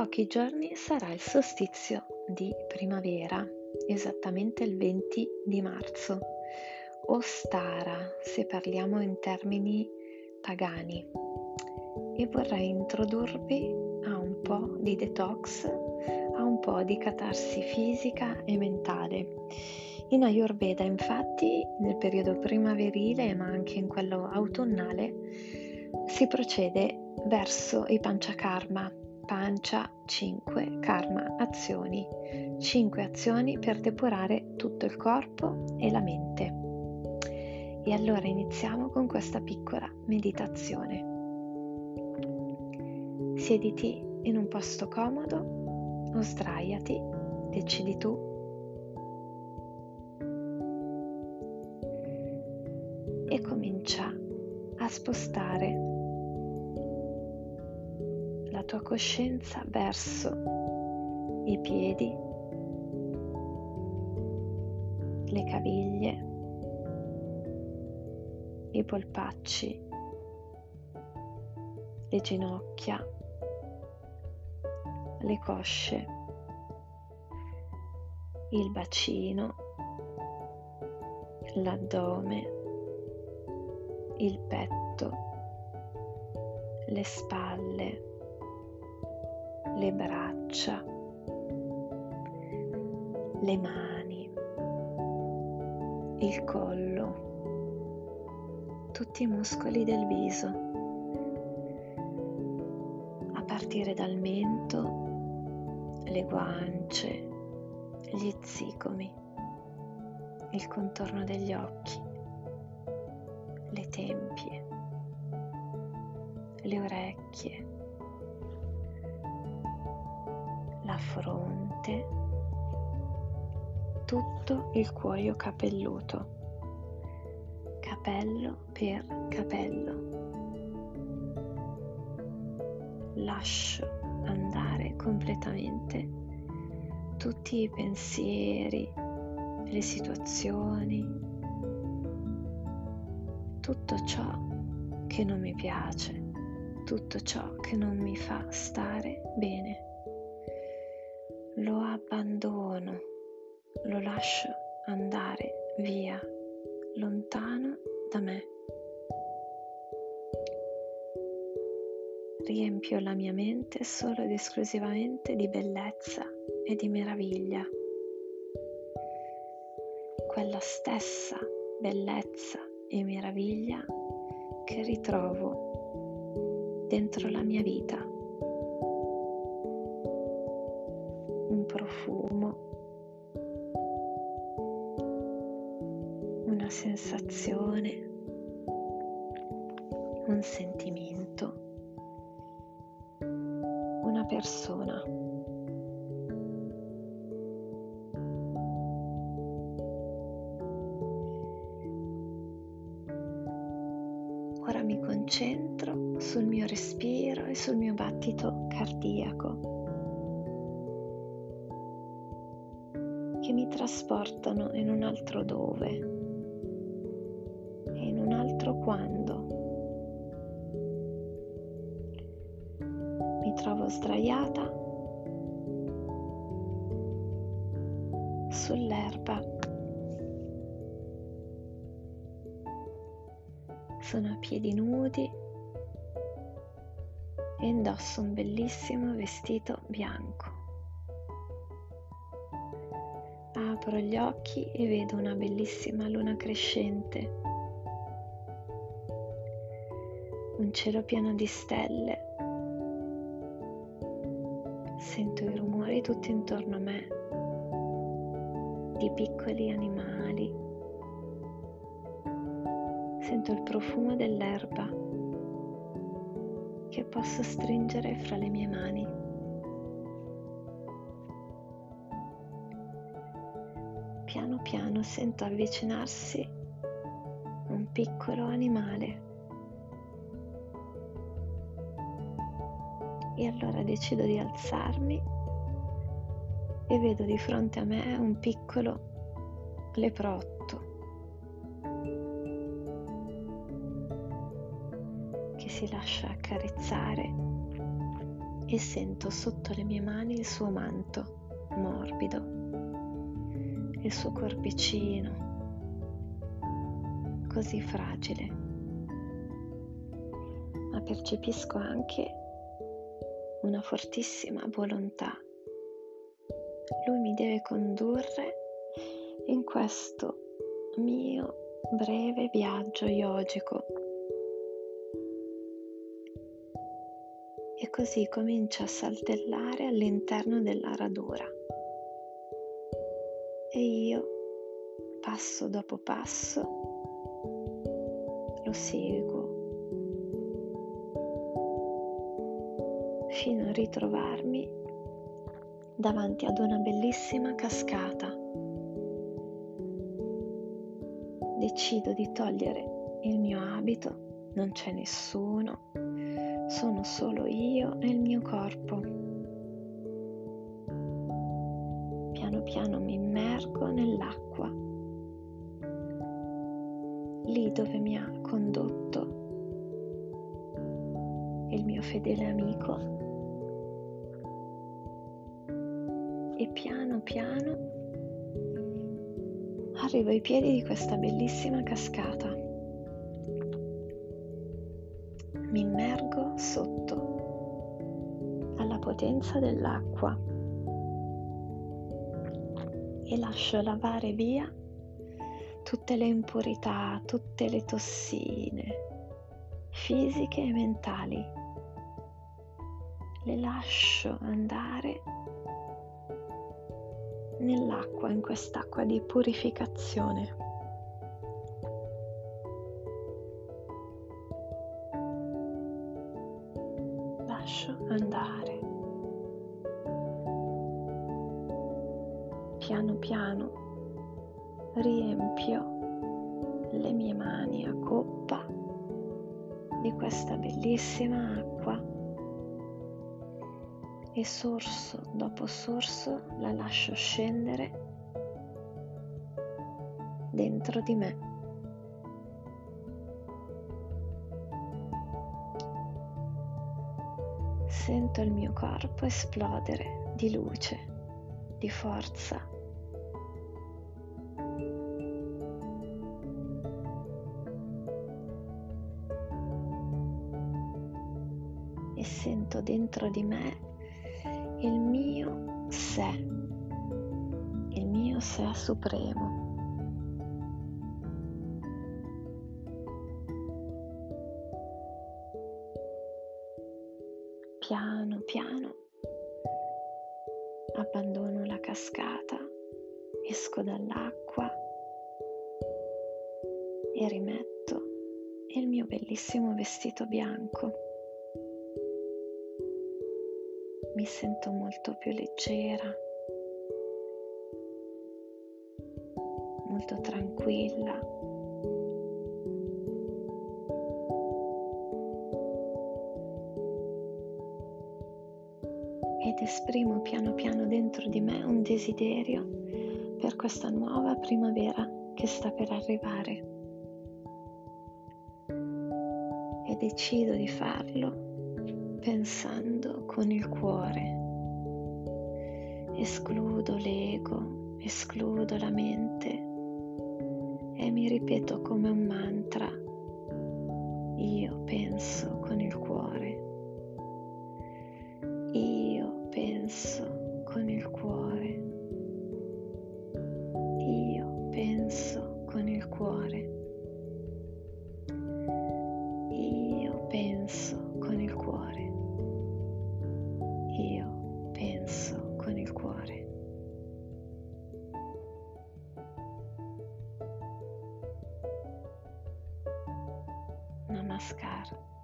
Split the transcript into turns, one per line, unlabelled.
pochi giorni sarà il solstizio di primavera, esattamente il 20 di marzo, o Stara se parliamo in termini pagani. E vorrei introdurvi a un po' di detox, a un po' di catarsi fisica e mentale. In Ayurveda, infatti, nel periodo primaverile, ma anche in quello autunnale, si procede verso i panchakarma, pancia 5, karma azioni, 5 azioni per depurare tutto il corpo e la mente. E allora iniziamo con questa piccola meditazione. Siediti in un posto comodo o sdraiati, decidi tu. E comincia a spostare tua coscienza verso i piedi, le caviglie, i polpacci, le ginocchia, le cosce, il bacino, l'addome, il petto, le spalle, le braccia, le mani, il collo, tutti i muscoli del viso, a partire dal mento, le guance, gli zigomi, il contorno degli occhi, le tempie, le orecchie fronte, tutto il cuoio capelluto, capello per capello. Lascio andare completamente tutti i pensieri, le situazioni, tutto ciò che non mi piace, tutto ciò che non mi fa stare bene lo abbandono, lo lascio andare via, lontano da me. Riempio la mia mente solo ed esclusivamente di bellezza e di meraviglia. Quella stessa bellezza e meraviglia che ritrovo dentro la mia vita profumo, una sensazione, un sentimento, una persona. Ora mi concentro sul mio respiro e sul mio battito cardiaco. Che mi trasportano in un altro dove e in un altro quando. Mi trovo sdraiata sull'erba. Sono a piedi nudi e indosso un bellissimo vestito bianco. Apro gli occhi e vedo una bellissima luna crescente, un cielo pieno di stelle. Sento i rumori tutti intorno a me, di piccoli animali. Sento il profumo dell'erba che posso stringere fra le mie mani. Piano sento avvicinarsi un piccolo animale. E allora decido di alzarmi e vedo di fronte a me un piccolo leprotto che si lascia accarezzare e sento sotto le mie mani il suo manto morbido, il suo corpicino così fragile, ma percepisco anche una fortissima volontà. Lui mi deve condurre in questo mio breve viaggio yogico. E così comincia a saltellare all'interno della radura. E io, passo dopo passo, lo seguo fino a ritrovarmi davanti ad una bellissima cascata decido di togliere il mio abito, non c'è nessuno, sono solo io e il mio corpo. Piano piano mi immergo nell'acqua, lì dove mi ha condotto il mio fedele amico. E piano piano arrivo ai piedi di questa bellissima cascata. Mi immergo sotto alla potenza dell'acqua e lascio lavare via tutte le impurità, tutte le tossine fisiche e mentali. Le lascio andare nell'acqua, in quest'acqua di purificazione. Riempio le mie mani a coppa di questa bellissima acqua e sorso dopo sorso la lascio scendere dentro di me. Sento il mio corpo esplodere di luce, di forza. Sento dentro di me il mio sé, il mio sé supremo. Piano piano abbandono la cascata, esco dall'acqua e rimetto il mio bellissimo vestito bianco. Mi sento molto più leggera, molto tranquilla. Ed esprimo piano piano dentro di me un desiderio per questa nuova primavera che sta per arrivare. E decido di farlo pensando con il cuore. Escludo l'ego, escludo la mente e mi ripeto come un mantra. Io penso Scar.